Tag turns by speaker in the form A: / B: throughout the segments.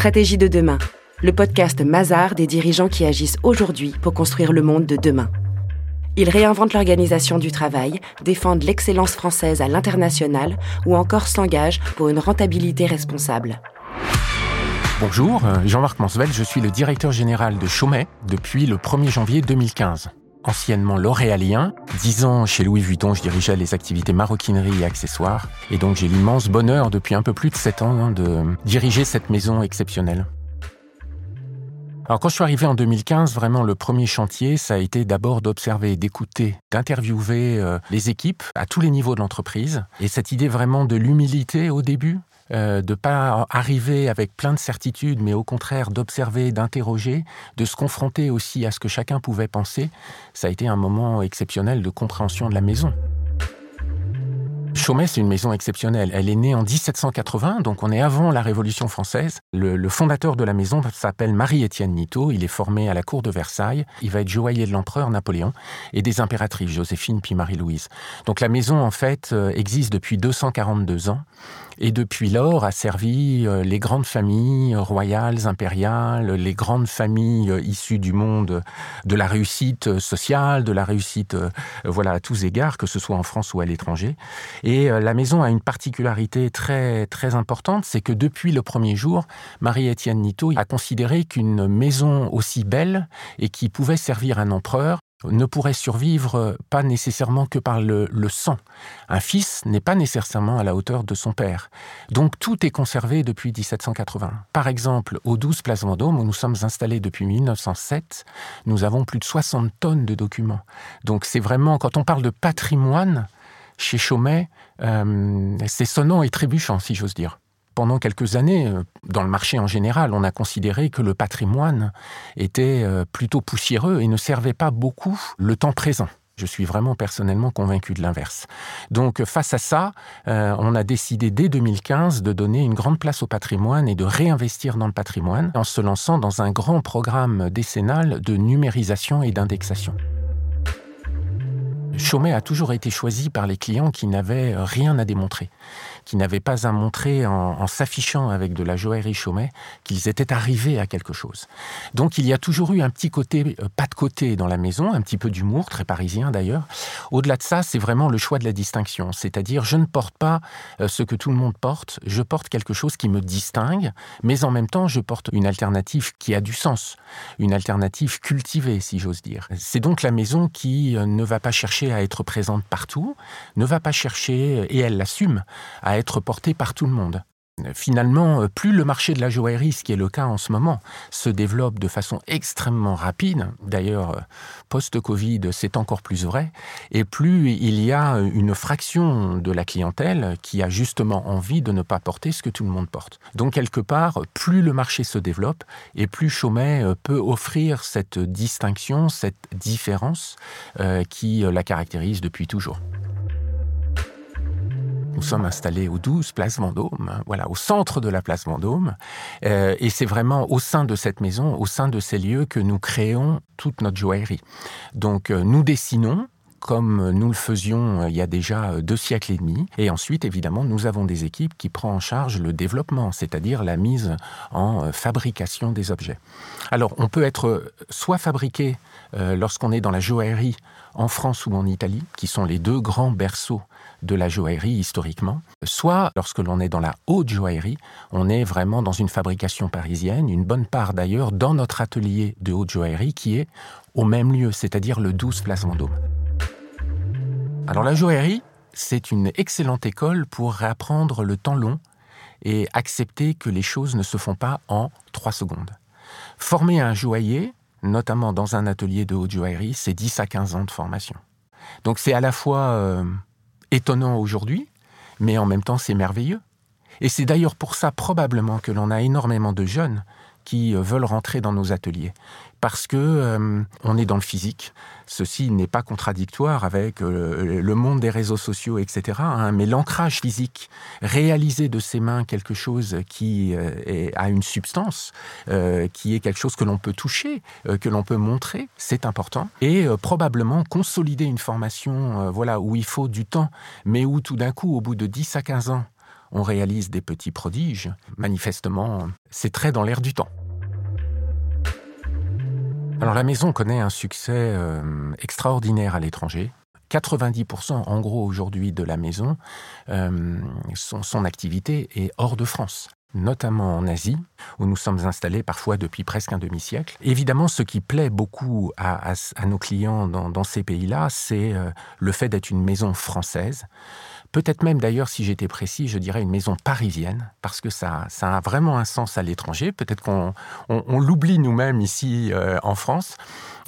A: Stratégie de demain, le podcast Mazar des dirigeants qui agissent aujourd'hui pour construire le monde de demain. Ils réinventent l'organisation du travail, défendent l'excellence française à l'international ou encore s'engagent pour une rentabilité responsable.
B: Bonjour, euh, Jean-Marc Mansvel, je suis le directeur général de Chaumet depuis le 1er janvier 2015 anciennement l'Oréalien. Dix ans chez Louis Vuitton, je dirigeais les activités maroquinerie et accessoires. Et donc j'ai l'immense bonheur depuis un peu plus de sept ans hein, de diriger cette maison exceptionnelle. Alors quand je suis arrivé en 2015, vraiment le premier chantier, ça a été d'abord d'observer, d'écouter, d'interviewer euh, les équipes à tous les niveaux de l'entreprise. Et cette idée vraiment de l'humilité au début, euh, de pas arriver avec plein de certitudes, mais au contraire d'observer, d'interroger, de se confronter aussi à ce que chacun pouvait penser, ça a été un moment exceptionnel de compréhension de la maison. Chaumet, c'est une maison exceptionnelle. Elle est née en 1780, donc on est avant la Révolution française. Le, fondateur de la maison s'appelle Marie-Étienne Nito. Il est formé à la cour de Versailles. Il va être joaillier de l'empereur Napoléon et des impératrices Joséphine puis Marie-Louise. Donc la maison, en fait, euh, existe depuis 242 ans et depuis lors a servi euh, les grandes familles royales, impériales, les grandes familles euh, issues du monde de la réussite sociale, de la réussite, voilà, à tous égards, que ce soit en France ou à l'étranger. Et euh, la maison a une particularité très, très importante, c'est que depuis le premier jour, Marie-Étienne Nito a considéré qu'une maison aussi belle et qui pouvait servir un empereur ne pourrait survivre euh, pas nécessairement que par le, sang. Un fils n'est pas nécessairement à la hauteur de son père. Donc tout est conservé depuis 1780. Par exemple, au 12 Place Vendôme, où nous sommes installés depuis 1907, nous avons plus de 60 tonnes de documents. Donc c'est vraiment, quand on parle de patrimoine, chez Chaumet, euh, c'est sonnant et trébuchant, si j'ose dire. Pendant quelques années, euh, dans le marché en général, on a considéré que le patrimoine était euh, plutôt poussiéreux et ne servait pas beaucoup le temps présent. Je suis vraiment personnellement convaincu de l'inverse. Donc face à ça, on a décidé dès 2015 de donner une grande place au patrimoine et de réinvestir dans le patrimoine en se lançant dans un grand programme décennal de numérisation et d'indexation. Chaumet a toujours été choisi par les clients qui n'avaient rien à démontrer, qui n'avaient pas à montrer en, s'affichant avec de la joaillerie Chaumet qu'ils étaient arrivés à quelque chose. Donc il y a toujours eu un petit côté euh, pas de côté dans la maison, un petit peu d'humour, très parisien d'ailleurs. Au-delà de ça, c'est vraiment le choix de la distinction, c'est-à-dire je ne porte pas euh, ce que tout le monde porte, je porte quelque chose qui me distingue, mais en même temps je porte une alternative qui a du sens, une alternative cultivée si j'ose dire. C'est donc la maison qui euh, ne va pas chercher à être présente partout, ne va pas chercher, et elle l'assume, à être portée par tout le monde. Finalement, plus le marché de la joaillerie, ce qui est le cas en ce moment, se développe de façon extrêmement rapide, d'ailleurs post-Covid c'est encore plus vrai, et plus il y a une fraction de la clientèle qui a justement envie de ne pas porter ce que tout le monde porte. Donc quelque part, plus le marché se développe, et plus Chaumet peut offrir cette distinction, cette différence euh, qui la caractérise depuis toujours. Nous sommes installés au 12 Place Vendôme, hein, voilà, au centre de la Place Vendôme. Euh, et c'est vraiment au sein de cette maison, au sein de ces lieux, que nous créons toute notre joaillerie. Donc euh, nous dessinons, comme nous le faisions euh, il y a déjà deux siècles et demi. Et ensuite, évidemment, nous avons des équipes qui prennent en charge le développement, c'est-à-dire la mise en fabrication des objets. Alors, on peut être soit fabriqué lorsqu'on est dans la joaillerie en France ou en Italie, qui sont les deux grands berceaux de la joaillerie historiquement, soit lorsque l'on est dans la haute joaillerie, on est vraiment dans une fabrication parisienne, une bonne part d'ailleurs dans notre atelier de haute joaillerie qui est au même lieu, c'est-à-dire le 12 Place Vendôme. Alors la joaillerie, c'est une excellente école pour réapprendre le temps long et accepter que les choses ne se font pas en trois secondes. Former un joaillier, notamment dans un atelier de haute joaillerie, c'est 10 à 15 ans de formation. Donc c'est à la fois euh, étonnant aujourd'hui, mais en même temps c'est merveilleux. Et c'est d'ailleurs pour ça probablement que l'on a énormément de jeunes qui euh, veulent rentrer dans nos ateliers parce que euh, on est dans le physique. Ceci n'est pas contradictoire avec euh, le monde des réseaux sociaux, etc. Hein, mais l'ancrage physique, réaliser de ses mains quelque chose qui a une substance, qui est quelque chose que l'on peut toucher, que l'on peut montrer, c'est important. Et probablement consolider une formation, voilà, où il faut du temps, mais où tout d'un coup, au bout de 10 à 15 ans, on réalise des petits prodiges. Manifestement, c'est très dans l'air du temps. Alors la maison connaît un succès euh, extraordinaire à l'étranger. 90% en gros aujourd'hui de la maison, euh, son, activité est hors de France notamment en Asie, où nous sommes installés parfois depuis presque un demi-siècle. Évidemment, ce qui plaît beaucoup à, nos clients dans, ces pays-là, c'est euh, le fait d'être une maison française, Peut-être même d'ailleurs, si j'étais précis, je dirais une maison parisienne, parce que ça, ça a vraiment un sens à l'étranger. Peut-être qu'on on, l'oublie nous-mêmes ici euh, en France.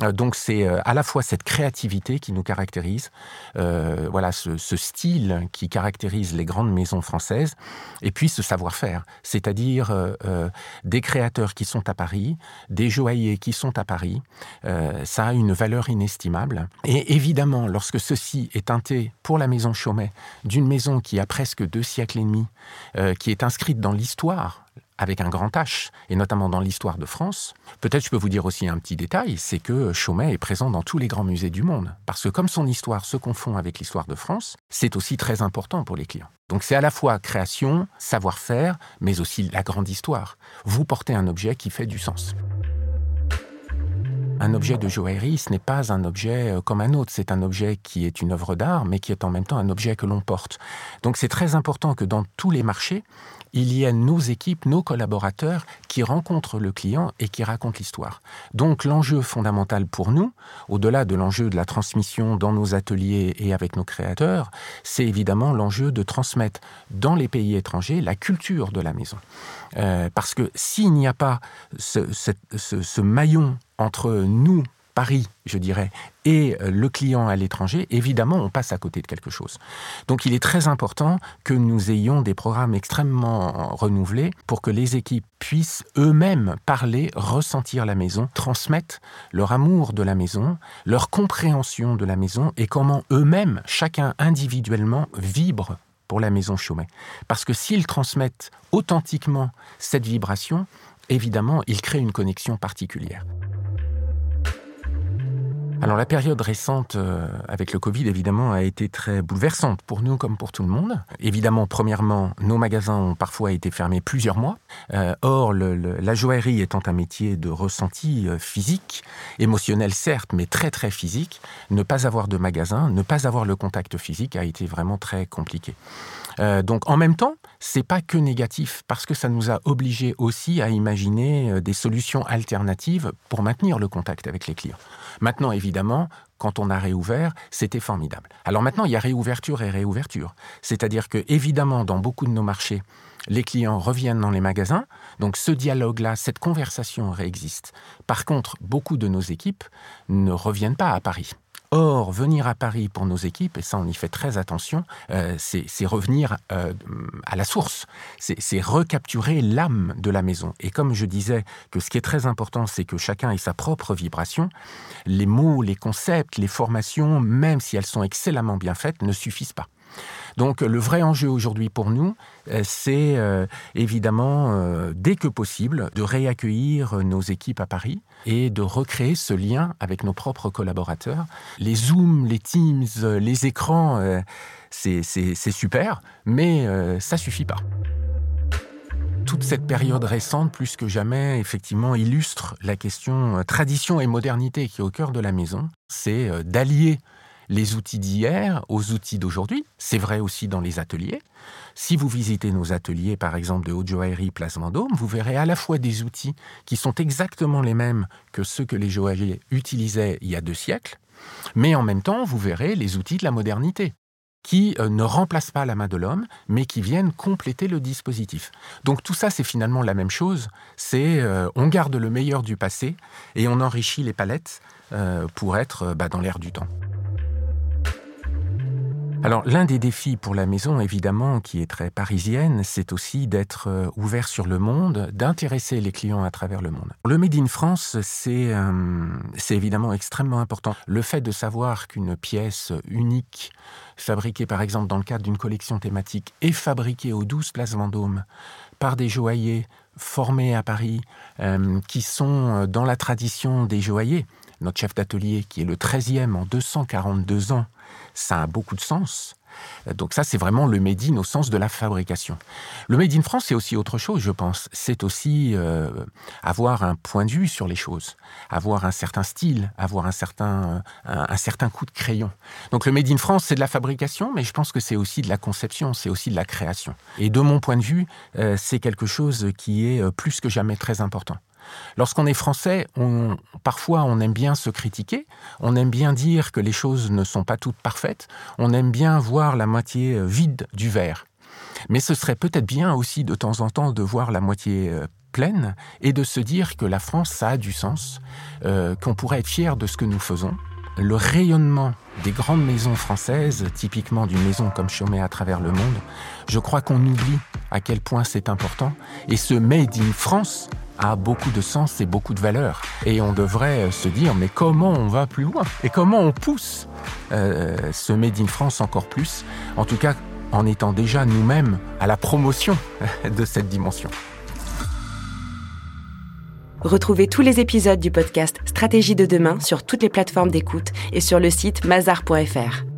B: Euh, donc c'est euh, à la fois cette créativité qui nous caractérise, voilà ce, ce, style qui caractérise les grandes maisons françaises, et puis ce savoir-faire, c'est-à-dire des créateurs qui sont à Paris, des joailliers qui sont à Paris. ça a une valeur inestimable. Et évidemment, lorsque ceci est teinté pour la maison Chaumet d'une maison qui a presque deux siècles et demi, euh, qui est inscrite dans l'histoire avec un grand H, et notamment dans l'histoire de France. Peut-être je peux vous dire aussi un petit détail, c'est que Chaumet est présent dans tous les grands musées du monde, parce que comme son histoire se confond avec l'histoire de France, c'est aussi très important pour les clients. Donc c'est à la fois création, savoir-faire, mais aussi la grande histoire. Vous portez un objet qui fait du sens. Un objet de joaillerie, ce n'est pas un objet euh, comme un autre, c'est un objet qui est une œuvre d'art, mais qui est en même temps un objet que l'on porte. Donc c'est très important que dans tous les marchés, il y ait nos équipes, nos collaborateurs qui rencontrent le client et qui racontent l'histoire. Donc l'enjeu fondamental pour nous, au-delà de l'enjeu de la transmission dans nos ateliers et avec nos créateurs, c'est évidemment l'enjeu de transmettre dans les pays étrangers la culture de la maison. Euh, parce que s'il n'y a pas ce maillon entre nous, Paris, je dirais, et euh, le client à l'étranger, évidemment, on passe à côté de quelque chose. Donc il est très important que nous ayons des programmes extrêmement renouvelés pour que les équipes puissent eux-mêmes parler, ressentir la maison, transmettre leur amour de la maison, leur compréhension de la maison et comment eux-mêmes, chacun individuellement, vibre pour la maison Chaumet. Parce que s'ils transmettent authentiquement cette vibration, évidemment, ils créent une connexion particulière. Alors la période récente euh, avec le Covid, évidemment, a été très bouleversante pour nous comme pour tout le monde. Évidemment, premièrement, nos magasins ont parfois été fermés plusieurs mois. Euh, or, la joaillerie étant un métier de ressenti euh, physique, émotionnel certes, mais très très physique, ne pas avoir de magasin, ne pas avoir le contact physique a été vraiment très compliqué. Donc en même temps, c'est pas que négatif parce que ça nous a obligés aussi à imaginer des solutions alternatives pour maintenir le contact avec les clients. Maintenant, évidemment, quand on a réouvert, c'était formidable. Alors maintenant, il y a réouverture et réouverture. C'est-à-dire que, évidemment, dans beaucoup de nos marchés, les clients reviennent dans les magasins, donc ce dialogue-là, cette conversation réexiste. Par contre, beaucoup de nos équipes ne reviennent pas à Paris. Or, venir à Paris pour nos équipes, et ça on y fait très attention, euh, c'est revenir euh, à la source, c'est recapturer l'âme de la maison. Et comme je disais que ce qui est très important, c'est que chacun ait sa propre vibration, les mots, les concepts, les formations, même si elles sont excellemment bien faites, ne suffisent pas. Donc le vrai enjeu aujourd'hui pour nous, euh, c'est euh, évidemment, euh, dès que possible, de réaccueillir nos équipes à Paris et de recréer ce lien avec nos propres collaborateurs. Les Zooms, les Teams, les écrans, c'est super, mais ça suffit pas toute cette période récente, plus que jamais, effectivement, illustre la question tradition et modernité qui est au cœur de la maison. C'est d'allier les outils d'hier aux outils d'aujourd'hui. C'est vrai aussi dans les ateliers. Si vous visitez nos ateliers, par exemple de haute joaillerie Place Vendôme, vous verrez à la fois des outils qui sont exactement les mêmes que ceux que les joailliers utilisaient il y a deux siècles, mais en même temps, vous verrez les outils de la modernité qui euh, ne remplacent pas la main de l'homme, mais qui viennent compléter le dispositif. Donc tout ça, c'est finalement la même chose. C'est euh, on garde le meilleur du passé et on enrichit les palettes euh, pour être bah, dans l'air du temps. Alors l'un des défis pour la maison, évidemment, qui est très parisienne, c'est aussi d'être euh, ouvert sur le monde, d'intéresser les clients à travers le monde. Le Made in France, c'est euh, évidemment extrêmement important. Le fait de savoir qu'une pièce unique, fabriquée par exemple dans le cadre d'une collection thématique, est fabriquée aux 12 places Vendôme par des joailliers formés à Paris, euh, qui sont dans la tradition des joailliers. Notre chef d'atelier, qui est le 13e en 242 ans, ça a beaucoup de sens. Donc ça, c'est vraiment le Made in au sens de la fabrication. Le Made in France, c'est aussi autre chose, je pense. C'est aussi euh, avoir un point de vue sur les choses, avoir un certain style, avoir un certain, un, certain coup de crayon. Donc le Made in France, c'est de la fabrication, mais je pense que c'est aussi de la conception, c'est aussi de la création. Et de mon point de vue, euh, c'est quelque chose qui est euh, plus que jamais très important. Lorsqu'on est français, parfois on aime bien se critiquer, on aime bien dire que les choses ne sont pas toutes parfaites, on aime bien voir la moitié euh, vide du verre. Mais ce serait peut-être bien aussi de temps en temps de voir la moitié euh, pleine et de se dire que la France, ça a du sens, euh, qu'on pourrait être fier de ce que nous faisons. Le rayonnement des grandes maisons françaises, typiquement d'une maison comme Chaumet à travers le monde, je crois qu'on oublie à quel point c'est important. Et ce Made in France, a beaucoup de sens et beaucoup de valeur. Et on devrait se dire, mais comment on va plus loin? Et comment on pousse euh, ce Made in France encore plus? En tout cas, en étant déjà nous-mêmes à la promotion de cette dimension.
A: Retrouvez tous les épisodes du podcast Stratégie de demain sur toutes les plateformes d'écoute et sur le site mazar.fr.